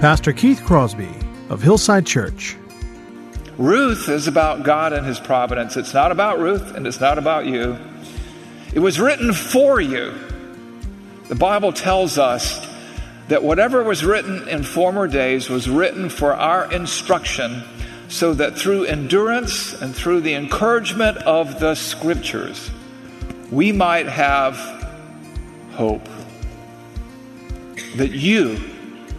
Pastor Keith Crosby of Hillside Church. Ruth is about God and His providence. It's not about Ruth and it's not about you. It was written for you. The Bible tells us that whatever was written in former days was written for our instruction, so that through endurance and through the encouragement of the Scriptures, we might have hope. That you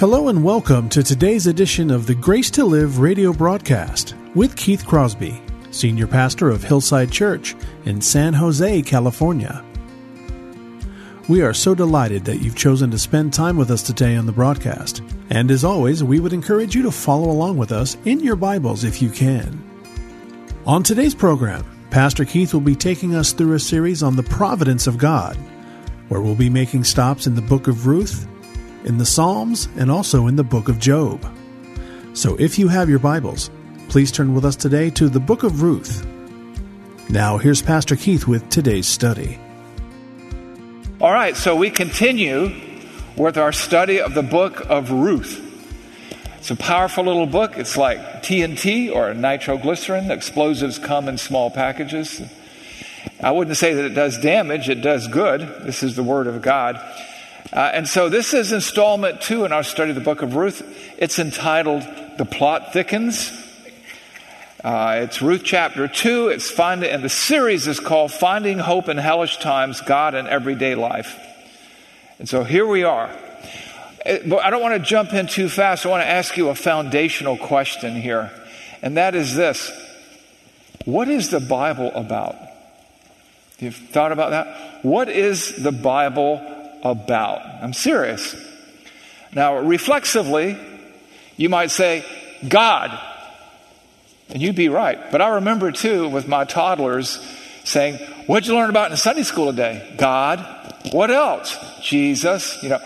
Hello and welcome to today's edition of the Grace to Live radio broadcast with Keith Crosby, Senior Pastor of Hillside Church in San Jose, California. We are so delighted that you've chosen to spend time with us today on the broadcast. And as always, we would encourage you to follow along with us in your Bibles if you can. On today's program, Pastor Keith will be taking us through a series on the providence of God, where we'll be making stops in the book of Ruth, in the Psalms, and also in the book of Job. So if you have your Bibles, please turn with us today to the book of Ruth. Now, here's Pastor Keith with today's study. All right, so we continue with our study of the book of Ruth. It's a powerful little book. It's like TNT or nitroglycerin. Explosives come in small packages. I wouldn't say that it does damage, it does good. This is the Word of God. Uh, and so this is installment two in our study of the book of Ruth. It's entitled The Plot Thickens. Uh, it's Ruth chapter 2. It's find, and the series is called Finding Hope in Hellish Times God in Everyday Life. And so here we are. Uh, But I don't want to jump in too fast. I want to ask you a foundational question here. And that is this What is the Bible about? You've thought about that? What is the Bible about? I'm serious. Now, reflexively, you might say, God. And you'd be right. But I remember too with my toddlers saying, What'd you learn about in Sunday school today? God. What else? Jesus. You know,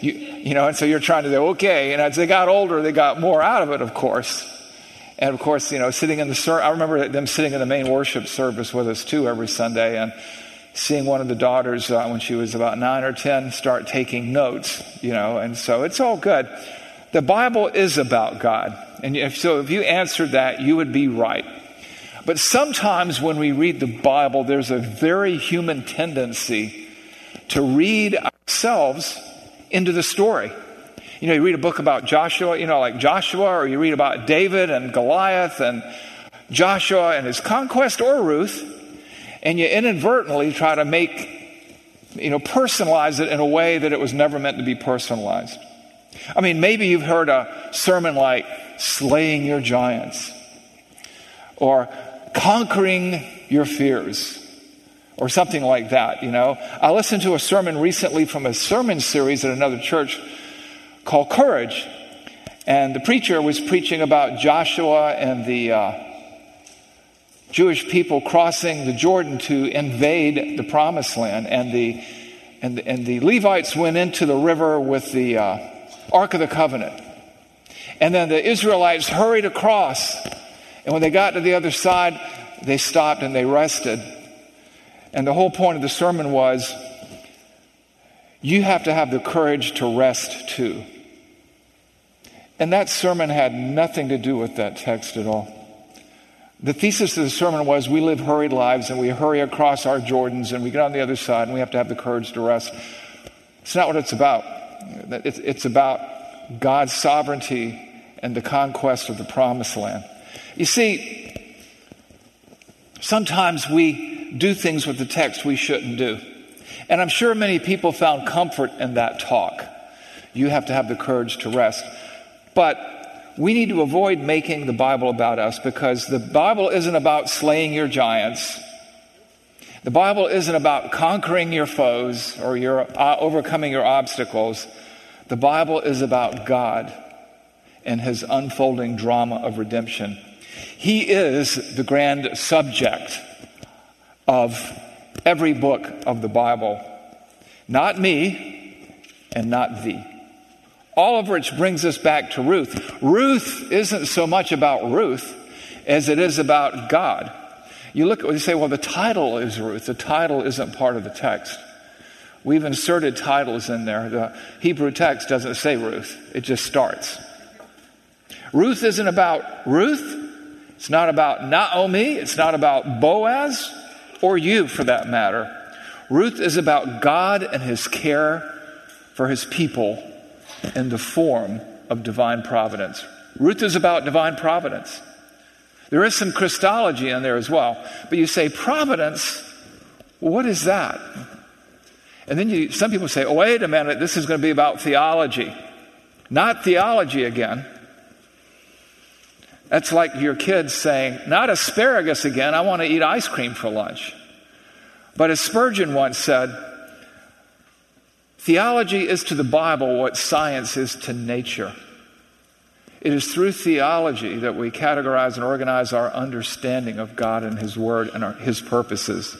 you, you know, and so you're trying to say, okay. And as they got older, they got more out of it, of course. And of course, you know, sitting in the I remember them sitting in the main worship service with us too every Sunday and seeing one of the daughters uh, when she was about nine or ten start taking notes, you know, and so it's all good. The Bible is about God. And if, so if you answered that, you would be right. But sometimes when we read the Bible, there's a very human tendency to read ourselves into the story. You know, you read a book about Joshua, you know, like Joshua, or you read about David and Goliath and Joshua and his conquest, or Ruth, and you inadvertently try to make, you know, personalize it in a way that it was never meant to be personalized. I mean, maybe you've heard a sermon like Slaying Your Giants, or Conquering Your Fears, or something like that, you know. I listened to a sermon recently from a sermon series at another church called Courage. And the preacher was preaching about Joshua and the uh, Jewish people crossing the Jordan to invade the promised land. And the, and, and the Levites went into the river with the uh, Ark of the Covenant. And then the Israelites hurried across And when they got to the other side, they stopped and they rested. And the whole point of the sermon was you have to have the courage to rest too. And that sermon had nothing to do with that text at all. The thesis of the sermon was we live hurried lives and we hurry across our Jordans and we get on the other side and we have to have the courage to rest. It's not what it's about. It's about God's sovereignty and the conquest of the promised land. You see, sometimes we do things with the text we shouldn't do. And I'm sure many people found comfort in that talk. You have to have the courage to rest. But we need to avoid making the Bible about us because the Bible isn't about slaying your giants. The Bible isn't about conquering your foes or your, uh, overcoming your obstacles. The Bible is about God and his unfolding drama of redemption. He is the grand subject of every book of the Bible. Not me and not thee. All of which brings us back to Ruth. Ruth isn't so much about Ruth as it is about God. You look at you say, well, the title is Ruth. The title isn't part of the text. We've inserted titles in there. The Hebrew text doesn't say Ruth, it just starts. Ruth isn't about Ruth. It's not about Naomi. It's not about Boaz or you for that matter. Ruth is about God and his care for his people in the form of divine providence. Ruth is about divine providence. There is some Christology in there as well. But you say, providence, what is that? And then you, some people say, oh, wait a minute, this is going to be about theology. Not theology again. That's like your kids saying, not asparagus again, I want to eat ice cream for lunch. But as Spurgeon once said, theology is to the Bible what science is to nature. It is through theology that we categorize and organize our understanding of God and His Word and our, His purposes.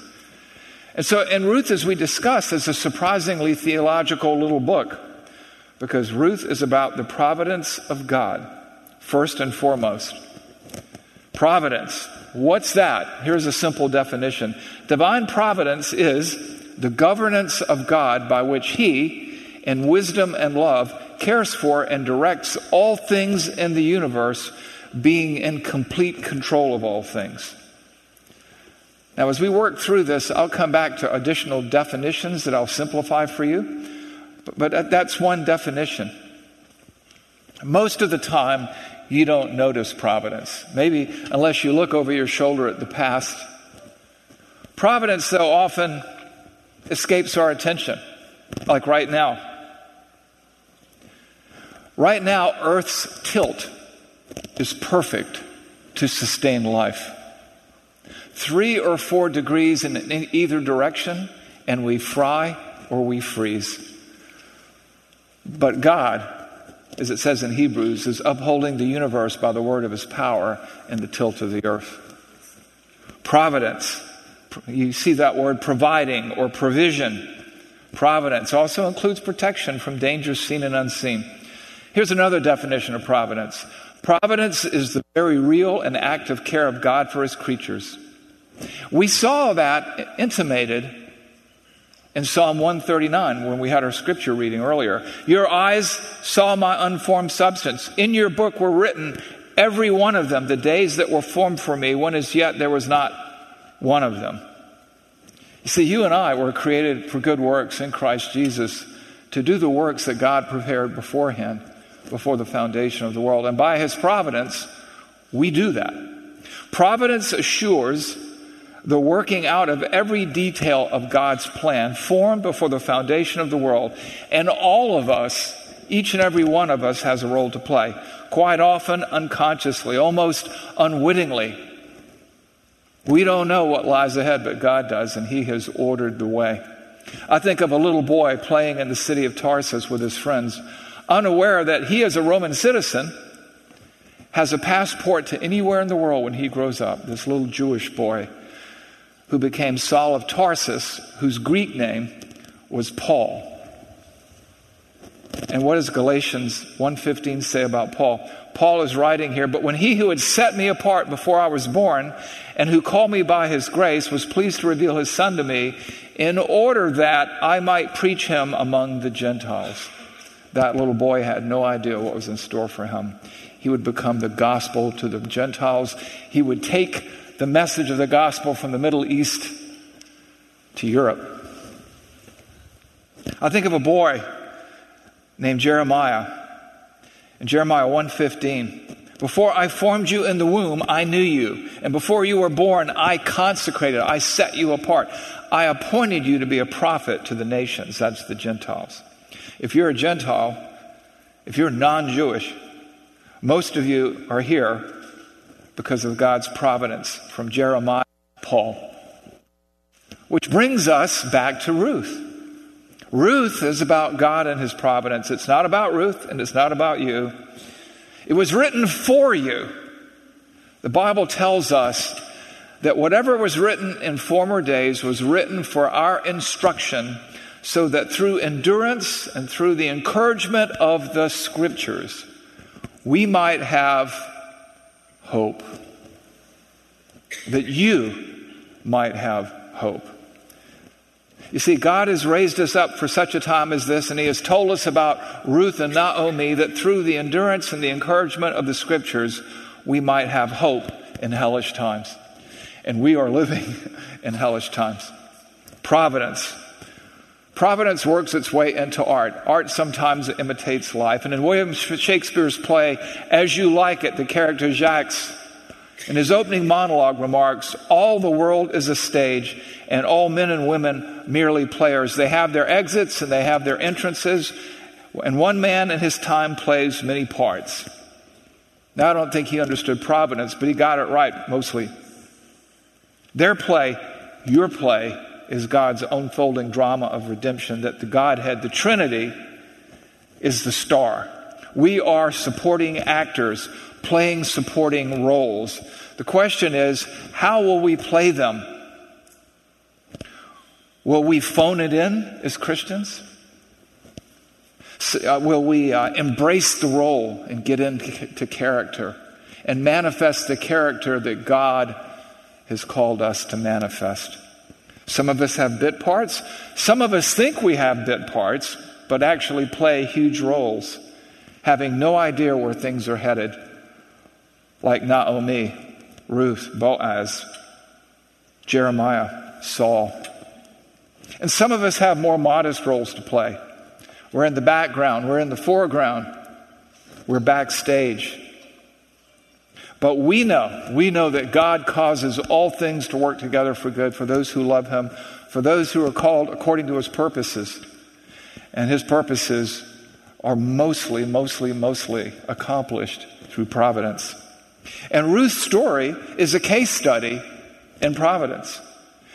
And so, in Ruth, as we discussed, is a surprisingly theological little book because Ruth is about the providence of God, first and foremost. Providence. What's that? Here's a simple definition Divine providence is the governance of God by which He, in wisdom and love, cares for and directs all things in the universe, being in complete control of all things. Now, as we work through this, I'll come back to additional definitions that I'll simplify for you, but that's one definition. Most of the time, you don't notice providence. Maybe unless you look over your shoulder at the past. Providence, though, often escapes our attention, like right now. Right now, Earth's tilt is perfect to sustain life. Three or four degrees in either direction, and we fry or we freeze. But God, as it says in Hebrews, is upholding the universe by the word of his power in the tilt of the earth. Providence, you see that word providing or provision. Providence also includes protection from dangers seen and unseen. Here's another definition of providence providence is the very real and active care of God for his creatures. We saw that intimated in Psalm 139 when we had our scripture reading earlier. Your eyes saw my unformed substance. In your book were written, every one of them, the days that were formed for me, when as yet there was not one of them. You see, you and I were created for good works in Christ Jesus to do the works that God prepared beforehand, before the foundation of the world. And by His providence, we do that. Providence assures the working out of every detail of God's plan formed before the foundation of the world. And all of us, each and every one of us, has a role to play. Quite often, unconsciously, almost unwittingly. We don't know what lies ahead, but God does, and He has ordered the way. I think of a little boy playing in the city of Tarsus with his friends, unaware that he, as a Roman citizen, has a passport to anywhere in the world when he grows up. This little Jewish boy who became Saul of Tarsus, whose Greek name was Paul. And what does Galatians 1:15 say about Paul? Paul is writing here, but when he who had set me apart before I was born and who called me by his grace was pleased to reveal his son to me in order that I might preach him among the Gentiles. That little boy had no idea what was in store for him. He would become the gospel to the Gentiles. He would take the message of the gospel from the Middle East to Europe. I think of a boy named Jeremiah. In Jeremiah 1:15, before I formed you in the womb, I knew you, and before you were born, I consecrated, I set you apart. I appointed you to be a prophet to the nations, that's the Gentiles. If you're a Gentile, if you're non-Jewish, most of you are here because of God's providence from Jeremiah Paul. Which brings us back to Ruth. Ruth is about God and his providence. It's not about Ruth and it's not about you. It was written for you. The Bible tells us that whatever was written in former days was written for our instruction so that through endurance and through the encouragement of the scriptures, we might have hope. That you might have hope. You see, God has raised us up for such a time as this, and He has told us about Ruth and Naomi that through the endurance and the encouragement of the scriptures, we might have hope in hellish times. And we are living in hellish times. Providence. Providence works its way into art. Art sometimes imitates life. And in William Shakespeare's play, As You Like It, the character Jacques in his opening monologue remarks, All the world is a stage, and all men and women merely players. They have their exits and they have their entrances, and one man in his time plays many parts. Now, I don't think he understood providence, but he got it right mostly. Their play, your play, is God's unfolding drama of redemption, that the Godhead, the Trinity, is the star. We are supporting actors playing supporting roles. The question is, how will we play them? Will we phone it in as Christians? Uh, will we uh, embrace the role and get into character and manifest the character that God has called us to manifest? Some of us have bit parts. Some of us think we have bit parts, but actually play huge roles, having no idea where things are headed like Naomi, Ruth, Boaz, Jeremiah, Saul. And some of us have more modest roles to play. We're in the background, we're in the foreground, we're backstage. But we know, we know that God causes all things to work together for good for those who love Him, for those who are called according to His purposes. And His purposes are mostly, mostly, mostly accomplished through providence. And Ruth's story is a case study in providence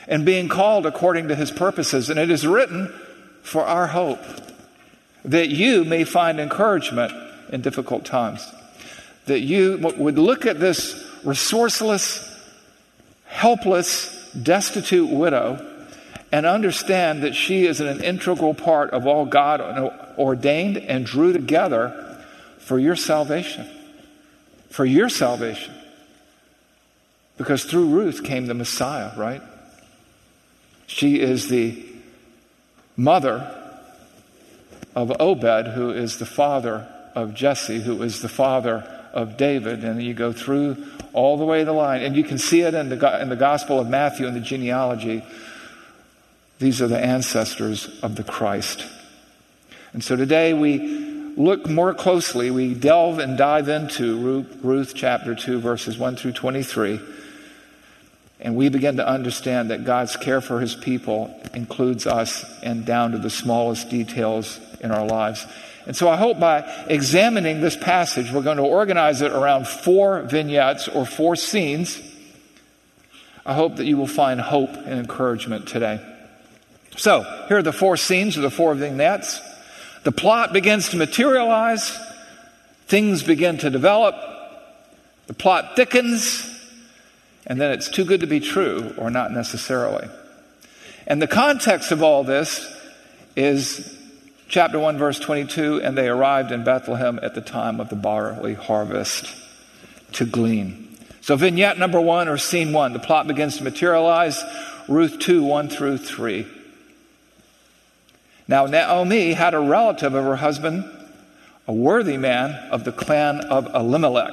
and being called according to his purposes. And it is written for our hope that you may find encouragement in difficult times. That you would look at this resourceless, helpless, destitute widow and understand that she is an integral part of all God ordained and drew together for your salvation for your salvation. Because through Ruth came the Messiah, right? She is the mother of Obed, who is the father of Jesse, who is the father of David. And you go through all the way the line, and you can see it in the, in the Gospel of Matthew in the genealogy. These are the ancestors of the Christ. And so today we look more closely, we delve and dive into Ruth chapter 2, verses 1 through 23, and we begin to understand that God's care for his people includes us and down to the smallest details in our lives. And so I hope by examining this passage, we're going to organize it around four vignettes or four scenes. I hope that you will find hope and encouragement today. So, here are the four scenes or the four vignettes. The plot begins to materialize, things begin to develop, the plot thickens, and then it's too good to be true, or not necessarily. And the context of all this is Chapter 1, verse 22 And they arrived in Bethlehem at the time of the barley harvest to glean. So, vignette number one or scene one, the plot begins to materialize. Ruth 2, 1 through 3. Now, Naomi had a relative of her husband, a worthy man of the clan of Elimelech,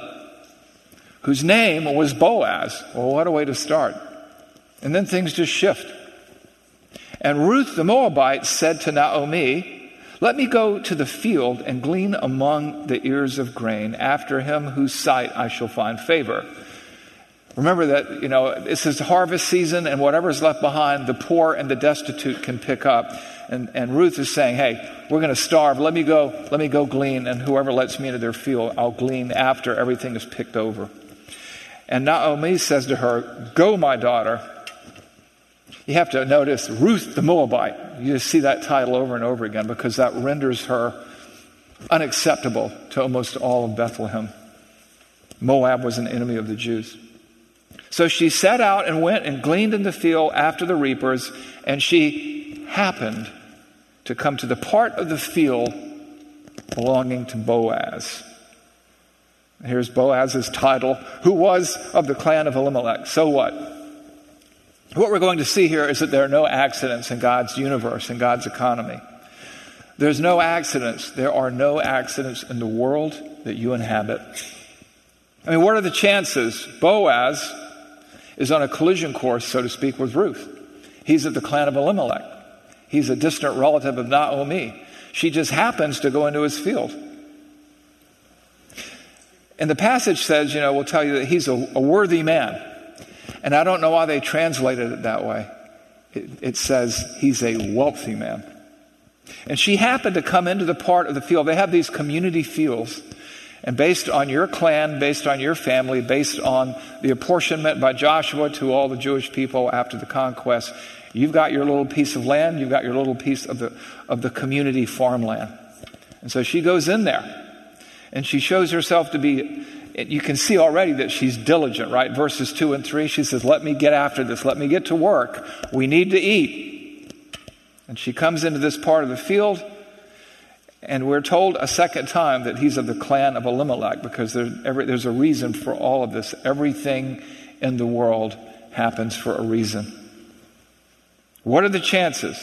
whose name was Boaz. Well, what a way to start. And then things just shift. And Ruth the Moabite said to Naomi, Let me go to the field and glean among the ears of grain after him whose sight I shall find favor. Remember that, you know, this is harvest season and whatever's left behind, the poor and the destitute can pick up. And, and Ruth is saying, hey, we're going to starve. Let me go, let me go glean. And whoever lets me into their field, I'll glean after everything is picked over. And Naomi says to her, go, my daughter. You have to notice Ruth the Moabite. You see that title over and over again because that renders her unacceptable to almost all of Bethlehem. Moab was an enemy of the Jews. So she set out and went and gleaned in the field after the reapers, and she happened to come to the part of the field belonging to Boaz. Here's Boaz's title, who was of the clan of Elimelech. So what? What we're going to see here is that there are no accidents in God's universe, in God's economy. There's no accidents. There are no accidents in the world that you inhabit. I mean, what are the chances? Boaz is on a collision course, so to speak, with Ruth. He's of the clan of Elimelech. He's a distant relative of Naomi. She just happens to go into his field. And the passage says, you know, we'll tell you that he's a, a worthy man. And I don't know why they translated it that way. It, it says he's a wealthy man. And she happened to come into the part of the field. They have these community fields. And based on your clan, based on your family, based on the apportionment by Joshua to all the Jewish people after the conquest, you've got your little piece of land, you've got your little piece of the, of the community farmland. And so she goes in there and she shows herself to be you can see already that she's diligent, right? Verses 2 and 3, she says, Let me get after this. Let me get to work. We need to eat. And she comes into this part of the field, and we're told a second time that he's of the clan of Elimelech because there's, every, there's a reason for all of this. Everything in the world happens for a reason. What are the chances?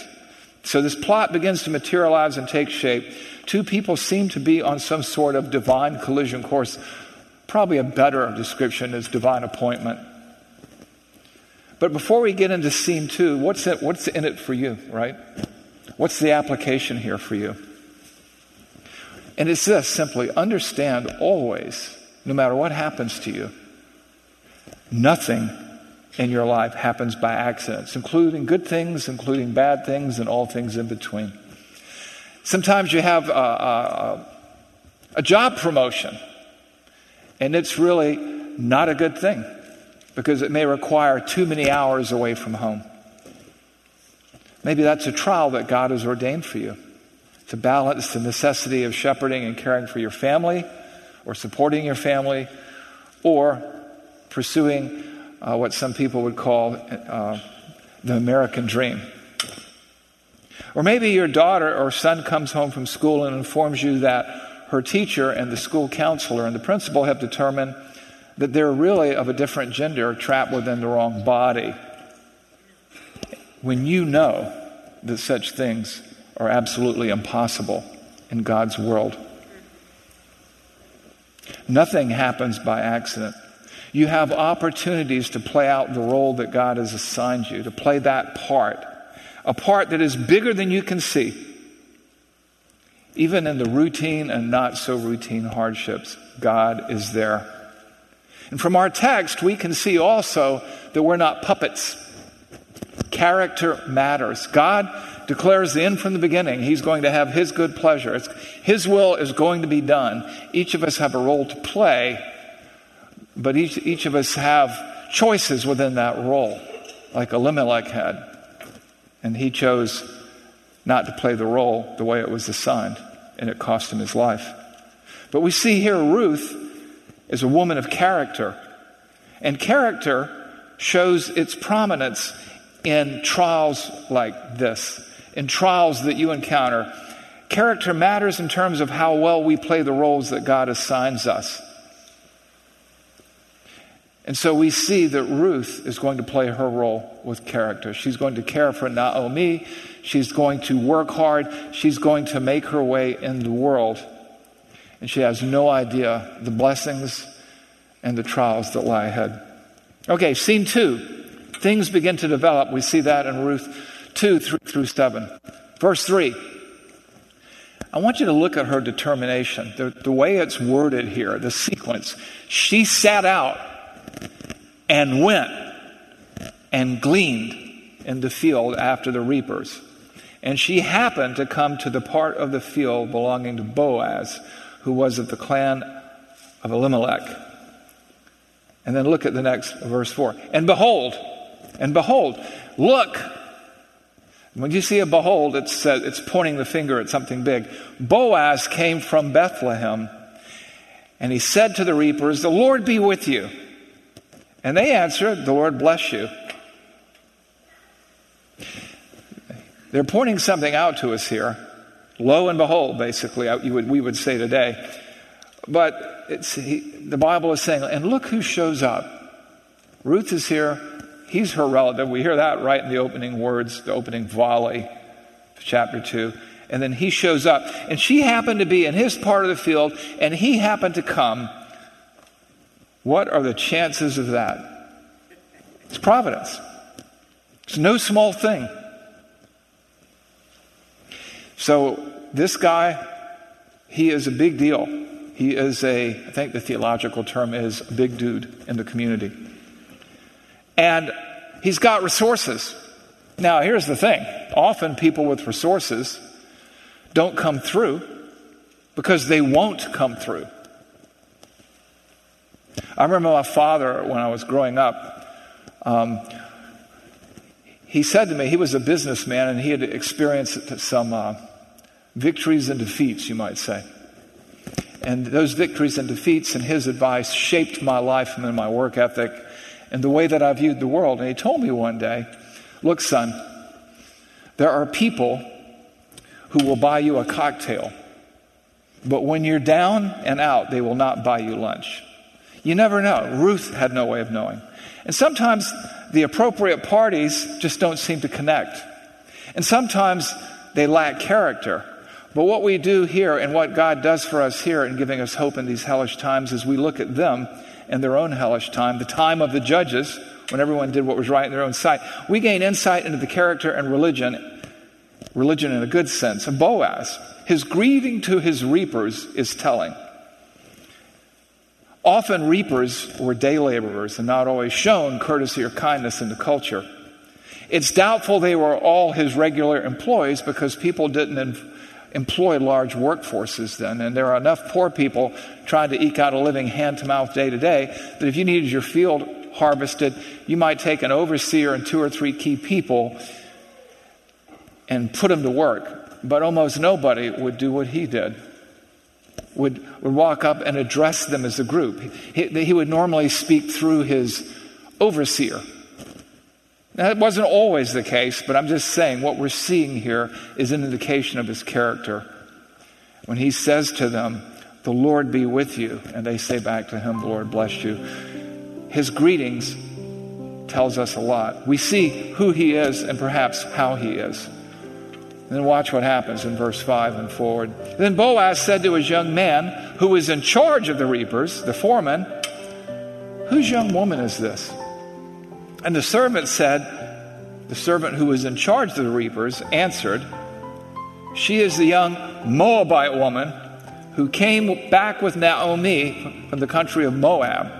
So this plot begins to materialize and take shape. Two people seem to be on some sort of divine collision course. Probably a better description is divine appointment. But before we get into scene two, what's, it, what's in it for you, right? What's the application here for you? And it's this simply understand always, no matter what happens to you, nothing in your life happens by accidents, including good things, including bad things, and all things in between. Sometimes you have a, a, a job promotion and it's really not a good thing because it may require too many hours away from home. Maybe that's a trial that God has ordained for you to balance the necessity of shepherding and caring for your family or supporting your family or pursuing uh, what some people would call uh, the American dream. Or maybe your daughter or son comes home from school and informs you that her teacher and the school counselor and the principal have determined that they're really of a different gender trapped within the wrong body. When you know that such things are absolutely impossible in God's world, nothing happens by accident. You have opportunities to play out the role that God has assigned you, to play that part, a part that is bigger than you can see. Even in the routine and not so routine hardships, God is there. And from our text, we can see also that we're not puppets. Character matters. God declares the end from the beginning. He's going to have His good pleasure. It's, his will is going to be done. Each of us have a role to play, but each, each of us have choices within that role, like Elimelech had. And he chose not to play the role the way it was assigned, and it cost him his life. But we see here Ruth is a woman of character, and character shows its prominence in trials like this, in trials that you encounter. Character matters in terms of how well we play the roles that God assigns us. And so we see that Ruth is going to play her role with character. She's going to care for Naomi. She's going to work hard. She's going to make her way in the world. And she has no idea the blessings and the trials that lie ahead. Okay, scene two. Things begin to develop. We see that in Ruth 2 through 7. Verse 3. I want you to look at her determination, the, the way it's worded here, the sequence. She sat out and went and gleaned in the field after the reapers. And she happened to come to the part of the field belonging to Boaz, who was of the clan of Elimelech. And then look at the next verse 4. And behold, and behold, look, when you see a behold, it's, uh, it's pointing the finger at something big. Boaz came from Bethlehem, and he said to the reapers, The Lord be with you. And they answered, The Lord bless you. They're pointing something out to us here. Lo and behold, basically, uh, would, we would say today. But he, the Bible is saying, and look who shows up. Ruth is here, He's her relative. We hear that right in the opening words, the opening volley, chapter 2. And then he shows up. And she happened to be in his part of the field, and he happened to come. What are the chances of that? It's providence. It's no small thing. So, this guy, he is a big deal. He is a, I think the theological term is a big dude in the community. And he's got resources. Now, here's the thing often people with resources don't come through because they won't come through. I remember my father, when I was growing up, um, he said to me, he was a businessman and he had experienced some uh, victories and defeats, you might say. And those victories and defeats and his advice shaped my life and my work ethic and the way that I viewed the world. And he told me one day, Look, son, there are people who will buy you a cocktail, but when you're down and out, they will not buy you lunch. You never know. Ruth had no way of knowing. And sometimes the appropriate parties just don't seem to connect. And sometimes they lack character. But what we do here and what God does for us here in giving us hope in these hellish times is we look at them in their own hellish time, the time of the judges, when everyone did what was right in their own sight, we gain insight into the character and religion, religion in a good sense, of Boaz. His greeting to his reapers is telling. Often reapers were day laborers and not always shown courtesy or kindness in the culture. It's doubtful they were all his regular employees because people didn't employ large workforces then, and there are enough poor people trying to eke out a living hand to mouth day to day that if you needed your field harvested, you might take an overseer and two or three key people and put them to work. But almost nobody would do what he did. Would, would walk up and address them as a group. He, he would normally speak through his overseer that wasn't always the case, but I'm just saying what we're seeing here is an indication of his character. When he says to them, The Lord be with you, and they say back to him, The Lord bless you. His greetings tells us a lot. We see who he is and perhaps how he is. And then watch what happens in verse 5 and forward. Then Boaz said to his young man, who was in charge of the reapers, the foreman, Whose young woman is this? And the servant said, the servant who was in charge of the reapers answered, She is the young Moabite woman who came back with Naomi from the country of Moab.